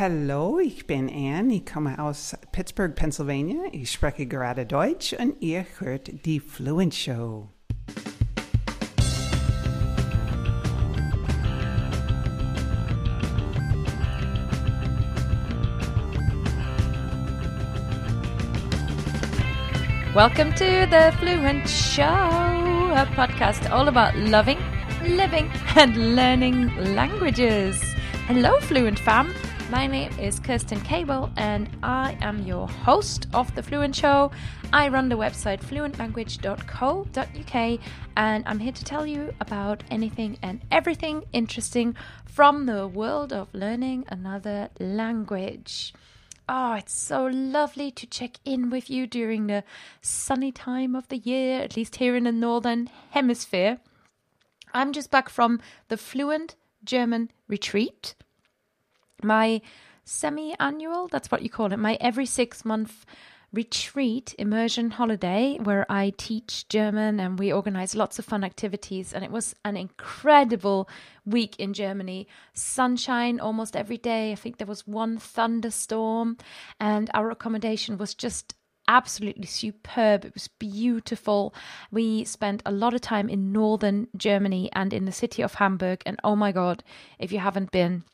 Hallo, ich bin Anne, ich komme aus Pittsburgh, Pennsylvania. Ich spreche gerade Deutsch und ihr hört die Fluent Show. Welcome to the Fluent Show, a podcast all about loving, living, and learning languages. Hello, Fluent fam. My name is Kerstin Cable, and I am your host of the Fluent Show. I run the website fluentlanguage.co.uk, and I'm here to tell you about anything and everything interesting from the world of learning another language. Oh, it's so lovely to check in with you during the sunny time of the year, at least here in the Northern Hemisphere. I'm just back from the Fluent German Retreat, my semi annual, that's what you call it, my every six month retreat immersion holiday where I teach German and we organize lots of fun activities. And it was an incredible week in Germany. Sunshine almost every day. I think there was one thunderstorm, and our accommodation was just absolutely superb. It was beautiful. We spent a lot of time in northern Germany and in the city of Hamburg. And oh my God, if you haven't been,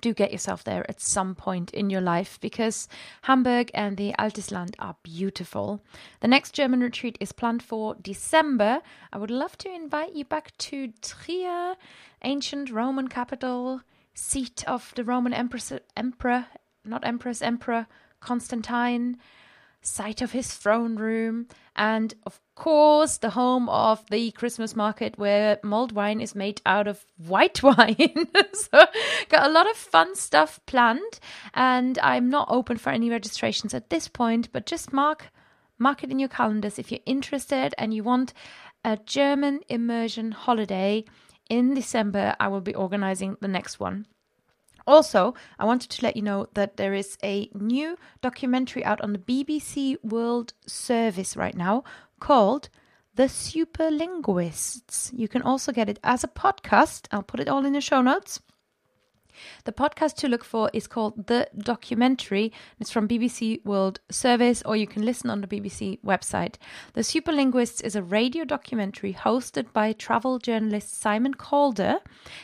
do get yourself there at some point in your life because Hamburg and the Altes Land are beautiful. The next German retreat is planned for December. I would love to invite you back to Trier, ancient Roman capital, seat of the Roman Empress, Emperor, not Empress, Emperor Constantine site of his throne room, and of course, the home of the Christmas market where mulled wine is made out of white wine. so, got a lot of fun stuff planned, and I'm not open for any registrations at this point, but just mark mark it in your calendars if you're interested and you want a German immersion holiday in December. I will be organizing the next one. Also, I wanted to let you know that there is a new documentary out on the BBC World Service right now called The Superlinguists. You can also get it as a podcast. I'll put it all in the show notes. The podcast to look for is called The Documentary. It's from BBC World Service, or you can listen on the BBC website. The Superlinguists is a radio documentary hosted by travel journalist Simon Calder,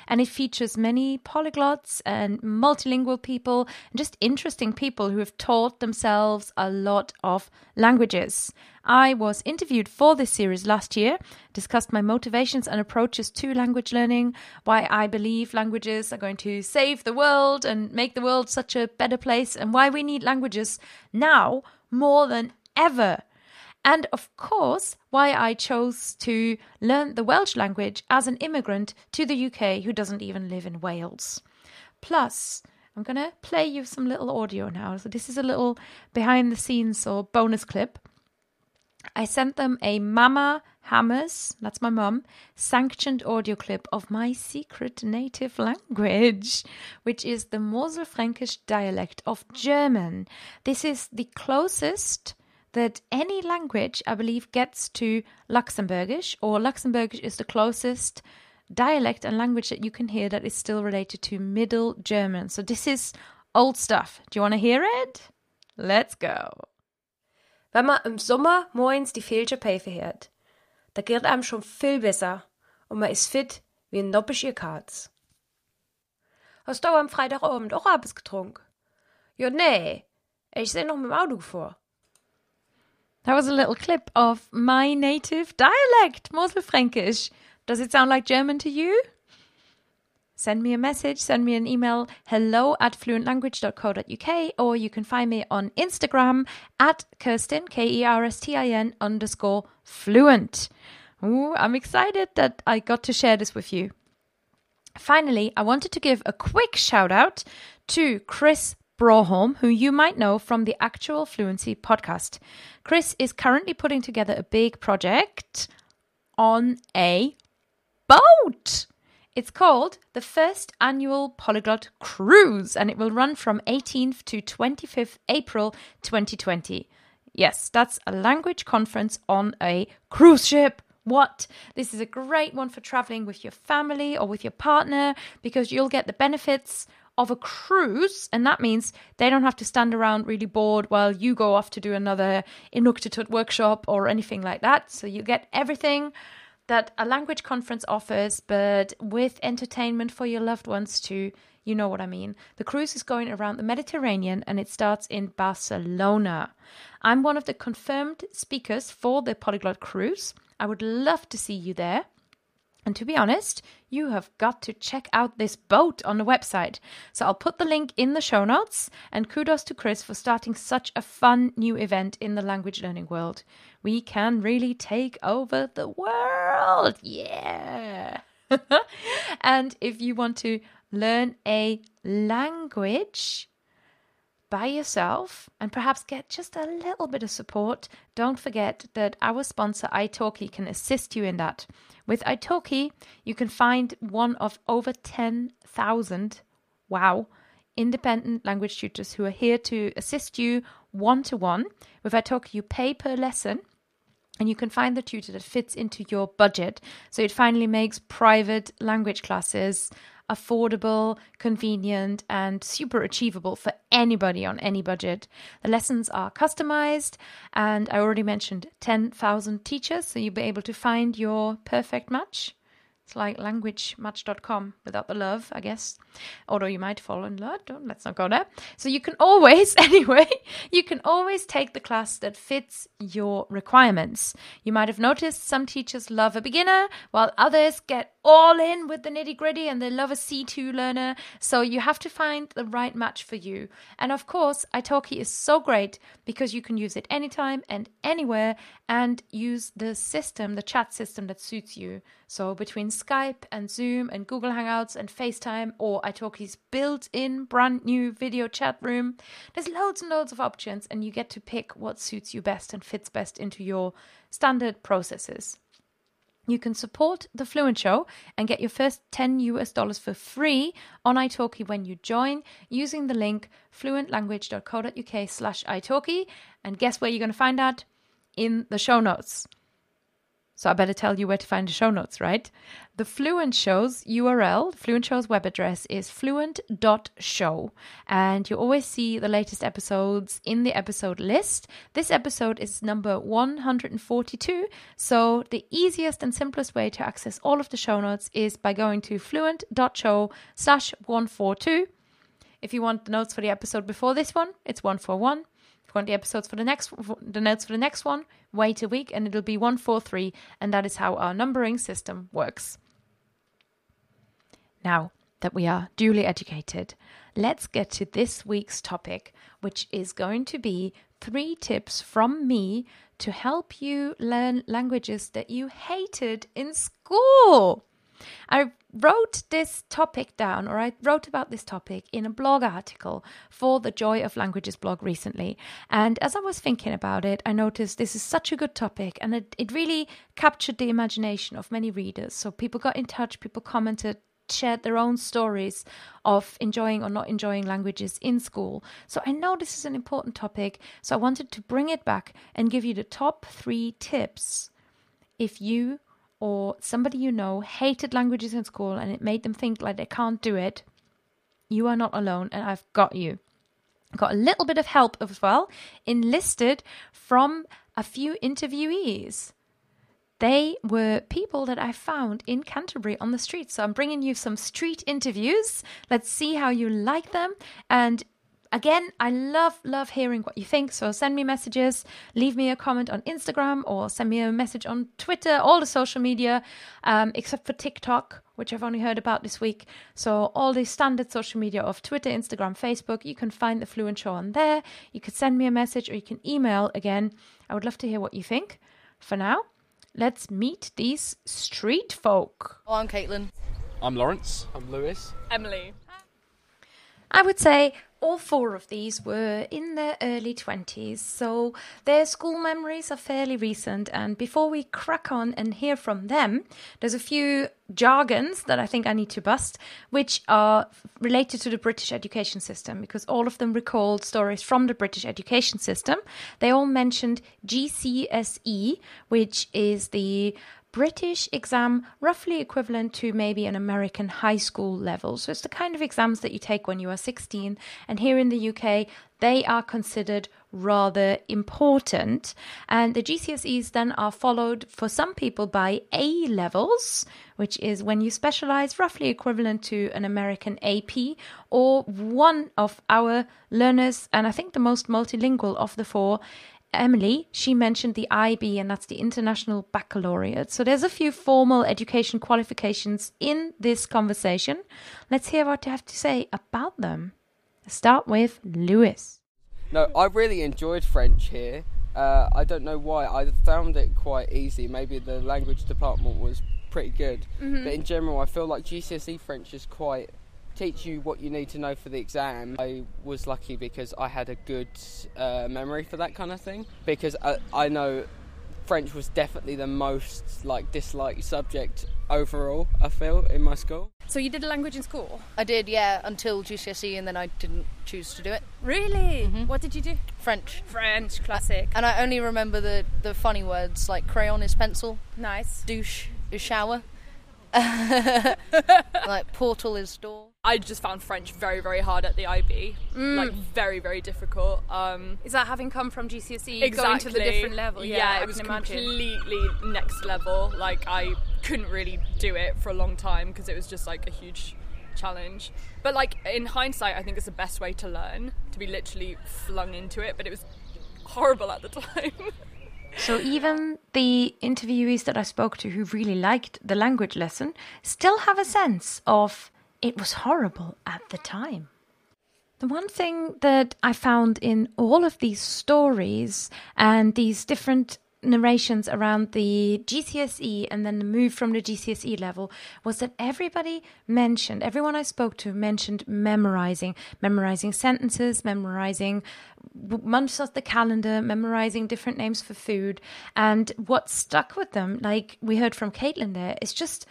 and it features many polyglots and multilingual people, and just interesting people who have taught themselves a lot of languages. I was interviewed for this series last year, discussed my motivations and approaches to language learning, why I believe languages are going to save the world and make the world such a better place, and why we need languages now more than ever. And of course, why I chose to learn the Welsh language as an immigrant to the UK who doesn't even live in Wales. Plus, I'm going to play you some little audio now. So, this is a little behind the scenes or bonus clip. I sent them a Mama Hammes, that's my mum, sanctioned audio clip of my secret native language, which is the Moselfränkisch dialect of German. This is the closest that any language, I believe, gets to Luxembourgish, or Luxembourgish is the closest dialect and language that you can hear that is still related to Middle German. So this is old stuff. Do you want to hear it? Let's go. Wenn man im Sommer morgens die Felsche Pfeife hört, da geht einem schon viel besser und man ist fit wie ein noppischer Katz. Hast du am Freitagabend auch etwas getrunken? Ja, nee, ich sehe noch mit dem Auto vor. That was a little clip of my native dialect, Moselfränkisch. Does it sound like German to you? Send me a message, send me an email, hello at fluentlanguage.co.uk, or you can find me on Instagram at Kerstin, K E R S T I N underscore fluent. Ooh, I'm excited that I got to share this with you. Finally, I wanted to give a quick shout out to Chris Broholm, who you might know from the Actual Fluency podcast. Chris is currently putting together a big project on a boat. It's called the First Annual Polyglot Cruise and it will run from 18th to 25th April 2020. Yes, that's a language conference on a cruise ship. What? This is a great one for traveling with your family or with your partner because you'll get the benefits of a cruise, and that means they don't have to stand around really bored while you go off to do another Inuktitut workshop or anything like that. So you get everything that a language conference offers, but with entertainment for your loved ones too. You know what I mean. The cruise is going around the Mediterranean and it starts in Barcelona. I'm one of the confirmed speakers for the Polyglot Cruise. I would love to see you there. And to be honest, you have got to check out this boat on the website. So I'll put the link in the show notes. And kudos to Chris for starting such a fun new event in the language learning world. We can really take over the world. Yeah. and if you want to learn a language, by yourself and perhaps get just a little bit of support, don't forget that our sponsor italki can assist you in that. With italki, you can find one of over 10,000, wow, independent language tutors who are here to assist you one to one. With italki, you pay per lesson and you can find the tutor that fits into your budget. So it finally makes private language classes affordable, convenient, and super achievable for anybody on any budget. The lessons are customized, and I already mentioned 10,000 teachers, so you'll be able to find your perfect match. It's like languagematch.com without the love, I guess. Although you might fall in love. Don't, let's not go there. So you can always, anyway, you can always take the class that fits your requirements. You might have noticed some teachers love a beginner, while others get all in with the nitty gritty and they love a C2 learner. So you have to find the right match for you. And of course, italki is so great because you can use it anytime and anywhere and use the system, the chat system that suits you. So between Skype and Zoom and Google Hangouts and FaceTime or italki's built-in brand new video chat room, there's loads and loads of options and you get to pick what suits you best and fits best into your standard processes. You can support the Fluent Show and get your first 10 US dollars for free on italki when you join using the link fluentlanguage.co.uk slash italki. And guess where you're going to find that? In the show notes. So I better tell you where to find the show notes, right? The Fluent Show's URL, Fluent Show's web address is fluent.show. And you always see the latest episodes in the episode list. This episode is number 142. So the easiest and simplest way to access all of the show notes is by going to fluent.show slash 142. If you want the notes for the episode before this one, it's 141 you want the episodes for the next the notes for the next one, wait a week and it'll be 143 and that is how our numbering system works. Now that we are duly educated, let's get to this week's topic, which is going to be three tips from me to help you learn languages that you hated in school. I wrote this topic down, or I wrote about this topic in a blog article for the Joy of Languages blog recently. And as I was thinking about it, I noticed this is such a good topic, and it, it really captured the imagination of many readers. So people got in touch, people commented, shared their own stories of enjoying or not enjoying languages in school. So I know this is an important topic, so I wanted to bring it back and give you the top three tips if you or somebody you know hated languages in school and it made them think like they can't do it, you are not alone and I've got you. Got a little bit of help as well, enlisted from a few interviewees. They were people that I found in Canterbury on the street. So I'm bringing you some street interviews. Let's see how you like them. And Again, I love, love hearing what you think. So send me messages, leave me a comment on Instagram, or send me a message on Twitter, all the social media, um, except for TikTok, which I've only heard about this week. So all the standard social media of Twitter, Instagram, Facebook, you can find the Fluent Show on there. You could send me a message or you can email again. I would love to hear what you think. For now, let's meet these street folk. Oh, I'm Caitlin. I'm Lawrence. I'm Lewis. Emily. I would say all four of these were in their early 20s, so their school memories are fairly recent. And before we crack on and hear from them, there's a few jargons that I think I need to bust, which are related to the British education system, because all of them recalled stories from the British education system. They all mentioned GCSE, which is the British exam, roughly equivalent to maybe an American high school level. So it's the kind of exams that you take when you are 16. And here in the UK, they are considered rather important. And the GCSEs then are followed for some people by A levels, which is when you specialize, roughly equivalent to an American AP, or one of our learners, and I think the most multilingual of the four. Emily, she mentioned the IB, and that's the International Baccalaureate. So there's a few formal education qualifications in this conversation. Let's hear what you have to say about them. Start with Lewis. No, I really enjoyed French here. Uh, I don't know why. I found it quite easy. Maybe the language department was pretty good, Mm-hmm. but in general, I feel like GCSE French is quite teach you what you need to know for the exam. I was lucky because I had a good uh, memory for that kind of thing. Because I, I know French was definitely the most like disliked subject overall. I feel in my school. So you did a language in school? I did, yeah, until GCSE, and then I didn't choose to do it. Really? What did you do? French, French, classic. and I only remember the the funny words like crayon is pencil, Nice. douche is shower, like portal is door. I just found French very, very hard at the IB. Like very, very difficult. Um, Is that having come from GCSE, exactly. going to the different level? Yeah, I it was can imagine. completely next level. Like I couldn't really do it for a long time because it was just like a huge challenge. But like in hindsight, I think it's the best way to learn to be literally flung into it. But it was horrible at the time. So even the interviewees that I spoke to who really liked the language lesson still have a sense of it was horrible at the time. The one thing that I found in all of these stories and these different narrations around the GCSE and then the move from the GCSE level was that everybody mentioned, everyone I spoke to mentioned memorizing, memorizing sentences, memorizing months of the calendar, memorizing different names for food. And what stuck with them, like we heard from Caitlin there, is just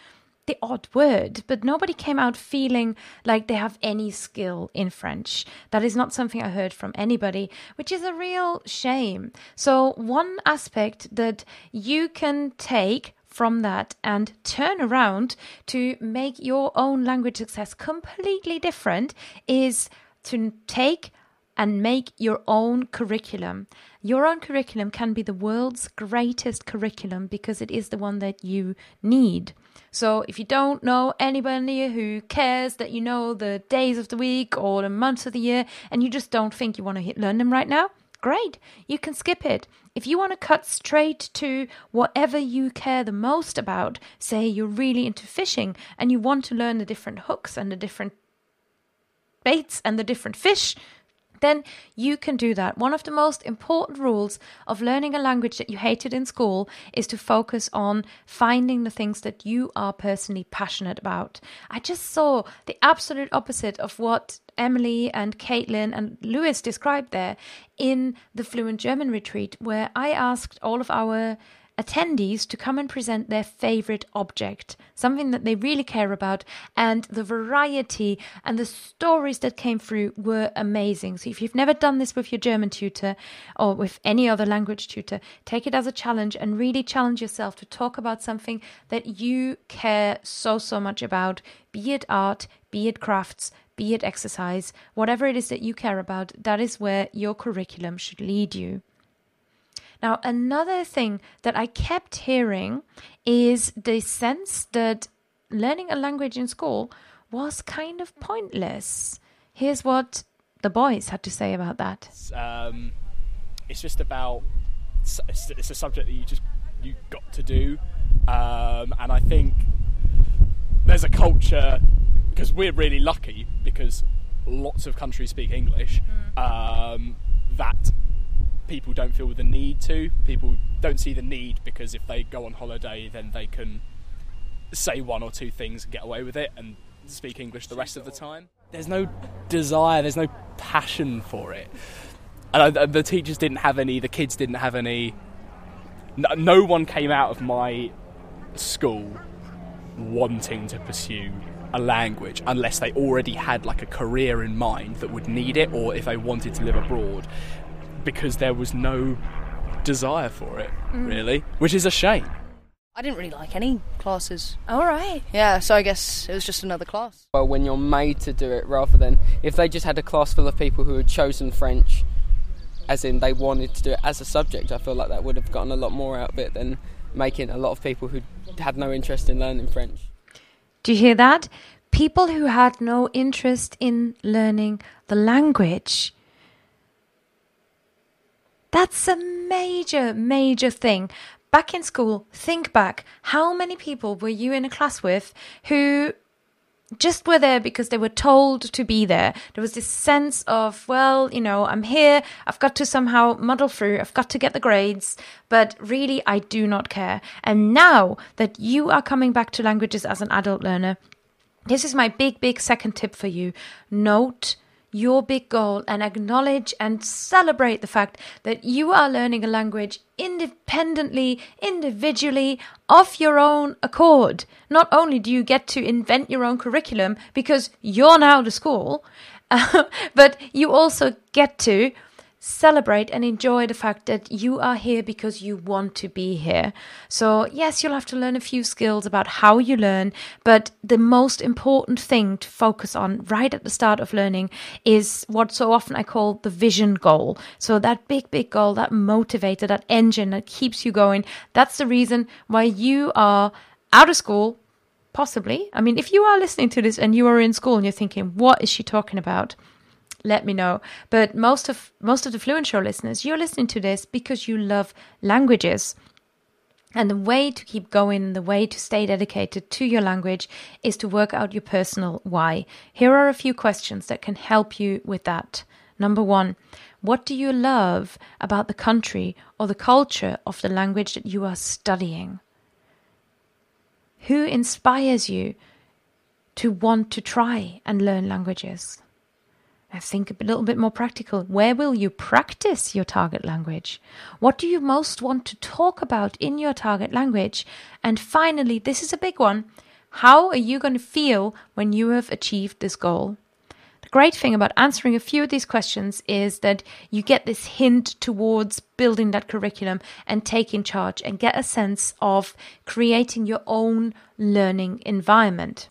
the odd word, but nobody came out feeling like they have any skill in French. That is not something I heard from anybody, which is a real shame. So, one aspect that you can take from that and turn around to make your own language success completely different is to take and make your own curriculum. Your own curriculum can be the world's greatest curriculum because it is the one that you need. So if you don't know anybody who cares that you know the days of the week or the months of the year and you just don't think you want to learn them right now, great. You can skip it. If you want to cut straight to whatever you care the most about, say you're really into fishing and you want to learn the different hooks and the different baits and the different fish, then you can do that. One of the most important rules of learning a language that you hated in school is to focus on finding the things that you are personally passionate about. I just saw the absolute opposite of what Emily and Caitlin and Lewis described there in the Fluent German retreat, where I asked all of our attendees to come and present their favorite object, something that they really care about, and the variety and the stories that came through were amazing. So, if you've never done this with your German tutor or with any other language tutor, take it as a challenge and really challenge yourself to talk about something that you care so, so much about be it art, be it crafts. Be it exercise, whatever it is that you care about, that is where your curriculum should lead you. Now, another thing that I kept hearing is the sense that learning a language in school was kind of pointless. Here's what the boys had to say about that. Um, it's just about it's, it's a subject that you just you got to do, um, and I think there's a culture because we're really lucky because lots of countries speak English um, that people don't feel the need to. People don't see the need because if they go on holiday, then they can say one or two things and get away with it and speak English the rest of the time. There's no desire, there's no passion for it. And I, the teachers didn't have any, the kids didn't have any. No, no one came out of my school wanting to pursue a language unless they already had like a career in mind that would need it or if they wanted to live abroad because there was no desire for it mm. really which is a shame I didn't really like any classes. All right. Yeah, so I guess it was just another class. Well, when you're made to do it, rather than if they just had a class full of people who had chosen French, as in they wanted to do it as a subject, I feel like that would have gotten a lot more out of it than making a lot of people who had no interest in learning French. Do you hear that? People who had no interest in learning the language. That's a major, major thing. Back in school, think back. How many people were you in a class with who just were there because they were told to be there. There was this sense of, well, you know, I'm here, I've got to somehow muddle through, I've got to get the grades, but really, I do not care. And now that you are coming back to languages as an adult learner, this is my big, big second tip for you. Note your big goal and acknowledge and celebrate the fact that you are learning a language independently, individually, of your own accord. Not only do you get to invent your own curriculum because you're now the school, but you also get to celebrate and enjoy the fact that you are here because you want to be here. So, yes, you'll have to learn a few skills about how you learn, but the most important thing to focus on right at the start of learning is what so often I call the vision goal. So, that big, big goal, that motivator, that engine that keeps you going, that's the reason why you are out of school. Possibly. I mean, if you are listening to this and you are in school and you're thinking, what is she talking about? Let me know. But most of most of the Fluent Show listeners, you're listening to this because you love languages. And the way to keep going, the way to stay dedicated to your language is to work out your personal why. Here are a few questions that can help you with that. Number one, what do you love about the country or the culture of the language that you are studying? Who inspires you to want to try and learn languages? I think a little bit more practical. Where will you practice your target language? What do you most want to talk about in your target language? And finally, this is a big one. How are you going to feel when you have achieved this goal? The great thing about answering a few of these questions is that you get this hint towards building that curriculum and taking charge and get a sense of creating your own learning environment.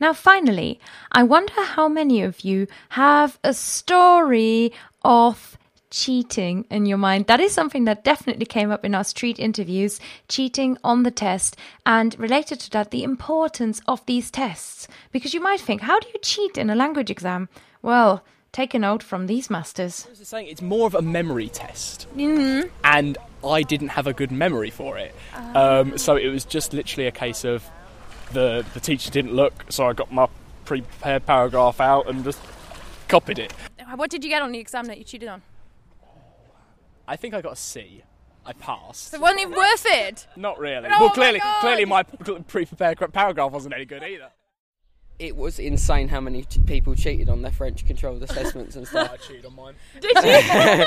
Now, finally, I wonder how many of you have a story of cheating in your mind. That is something that definitely came up in our street interviews cheating on the test, and related to that, the importance of these tests. Because you might think, how do you cheat in a language exam? Well, take a note from these masters. Saying it's more of a memory test, mm-hmm. and I didn't have a good memory for it. Um, so it was just literally a case of the the teacher didn't look, so I got my pre prepared paragraph out and just copied it. What did you get on the exam that you cheated on? I think I got a C. I passed. So it wasn't even worth it. Not really. Oh well, clearly, God. clearly my pre-prepared paragraph wasn't any good either. It was insane how many t- people cheated on their French controlled assessments and stuff. I cheated on mine.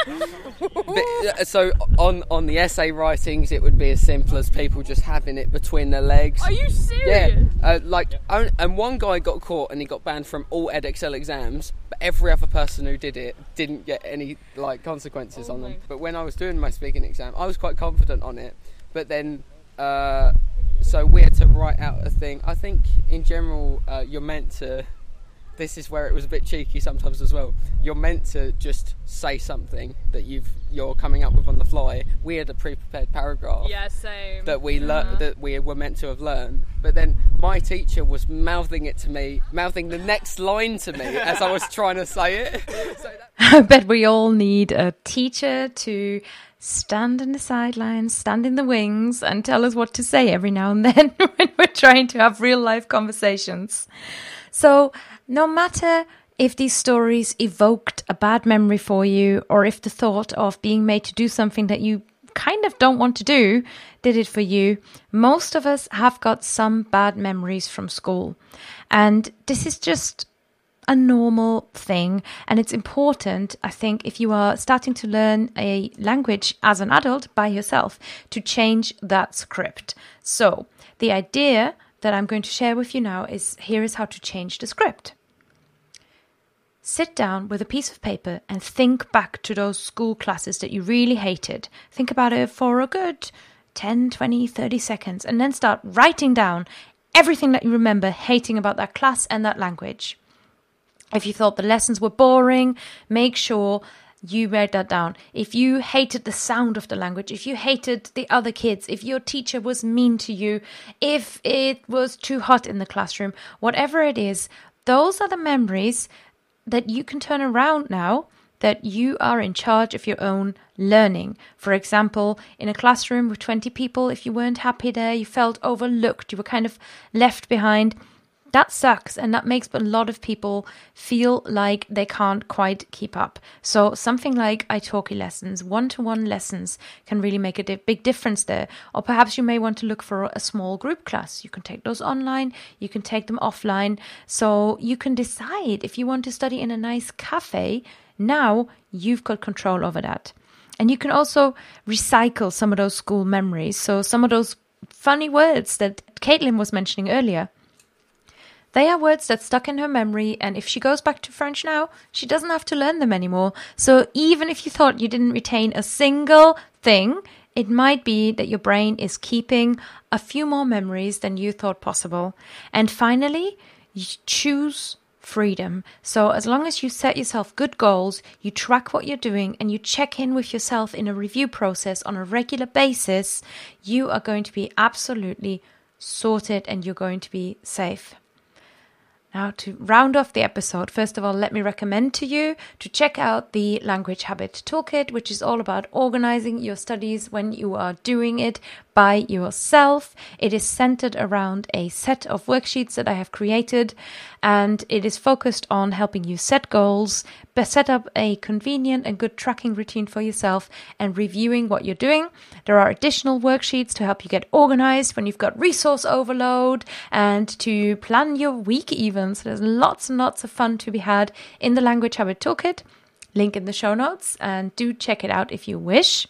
But, uh, so on on the essay writings, it would be as simple as people just having it between their legs. Are you Yeah, serious? uh, like, on- and one guy got caught and he got banned from all Edexcel exams. But every other person who did it didn't get any like consequences on them. But when I was doing my speaking exam, I was quite confident on it. But then, uh, so we had to write out a thing. I think in general, uh, you're meant to. This is where it was a bit cheeky sometimes as well. You're meant to just say something that you've you're coming up with on the fly. We had a pre-prepared paragraph Yeah, same. that we lear- that we were meant to have learned. But then my teacher was mouthing it to me, mouthing the next line to me as I was trying to say it. So that- I bet we all need a teacher to stand in the sidelines, stand in the wings, and tell us what to say every now and then when we're trying to have real life conversations. So, no matter if these stories evoked a bad memory for you, or if the thought of being made to do something that you kind of don't want to do did it for you, most of us have got some bad memories from school. And this is just a normal thing. And it's important, I think, if you are starting to learn a language as an adult by yourself, to change that script. So, the idea that I'm going to share with you now is here is how to change the script. Sit down with a piece of paper and think back to those school classes that you really hated. Think about it for a good 10, 20, 30 seconds, and then start writing down everything that you remember hating about that class and that language. If you thought the lessons were boring, make sure you write that down. If you hated the sound of the language, if you hated the other kids, if your teacher was mean to you, if it was too hot in the classroom, whatever it is, those are the memories that you can turn around now that you are in charge of your own learning. For example, in a classroom with 20 people, if you weren't happy there, you felt overlooked, you were kind of left behind that sucks and that makes a lot of people feel like they can't quite keep up. So something like italki lessons one-to-one lessons can really make a di- big difference there. Or perhaps you may want to look for a small group class. You can take those online you can take them offline. So you can decide if you want to study in a nice cafe now you've got control over that. And you can also recycle some of those school memories. So some of those funny words that Caitlin was mentioning earlier they are words that stuck in her memory, and if she goes back to French now, she doesn't have to learn them anymore. So even if you thought you didn't retain a single thing, it might be that your brain is keeping a few more memories than you thought possible. And finally, you choose freedom. So, as long as you set yourself good goals, you track what you're doing, and you check in with yourself in a review process on a regular basis, you are going to be absolutely sorted and you're going to be safe. Now, to round off the episode, first of all, let me recommend to you to check out the Language Habit Toolkit, which is all about organizing your studies when you are doing it by yourself. It is centered around a set of worksheets that I have created, and it is focused on helping you set goals, set up a convenient and good tracking routine for yourself, and reviewing what you're doing. There are additional worksheets to help you get organized when you've got resource overload and to plan your week, even. So there's lots and lots of fun to be had in the Language Habit Toolkit. Link in the show notes, and do check it out if you wish.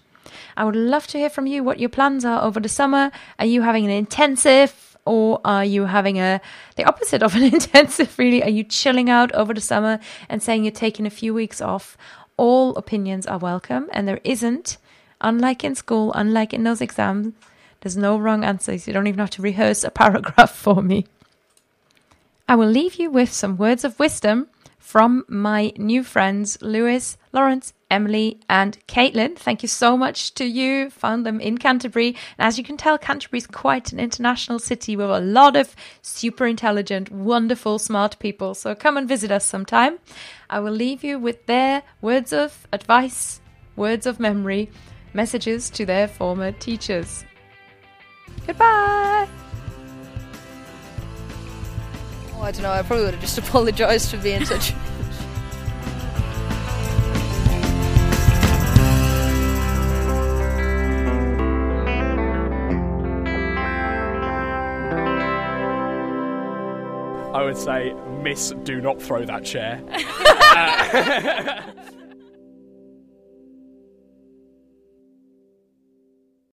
I would love to hear from you what your plans are over the summer. Are you having an intensive or are you having a the opposite of an intensive really? Are you chilling out over the summer and saying you're taking a few weeks off? All opinions are welcome and there isn't unlike in school, unlike in those exams, there's no wrong answers. You don't even have to rehearse a paragraph for me. I will leave you with some words of wisdom from my new friends, Lewis, Lawrence, Emily, and Caitlin. Thank you so much to you. Found them in Canterbury. And as you can tell, Canterbury is quite an international city with a lot of super intelligent, wonderful, smart people. So come and visit us sometime. I will leave you with their words of advice, words of memory, messages to their former teachers. Goodbye. I don't know. I probably would have just apologised for being such. I would say, Miss, do not throw that chair. Uh,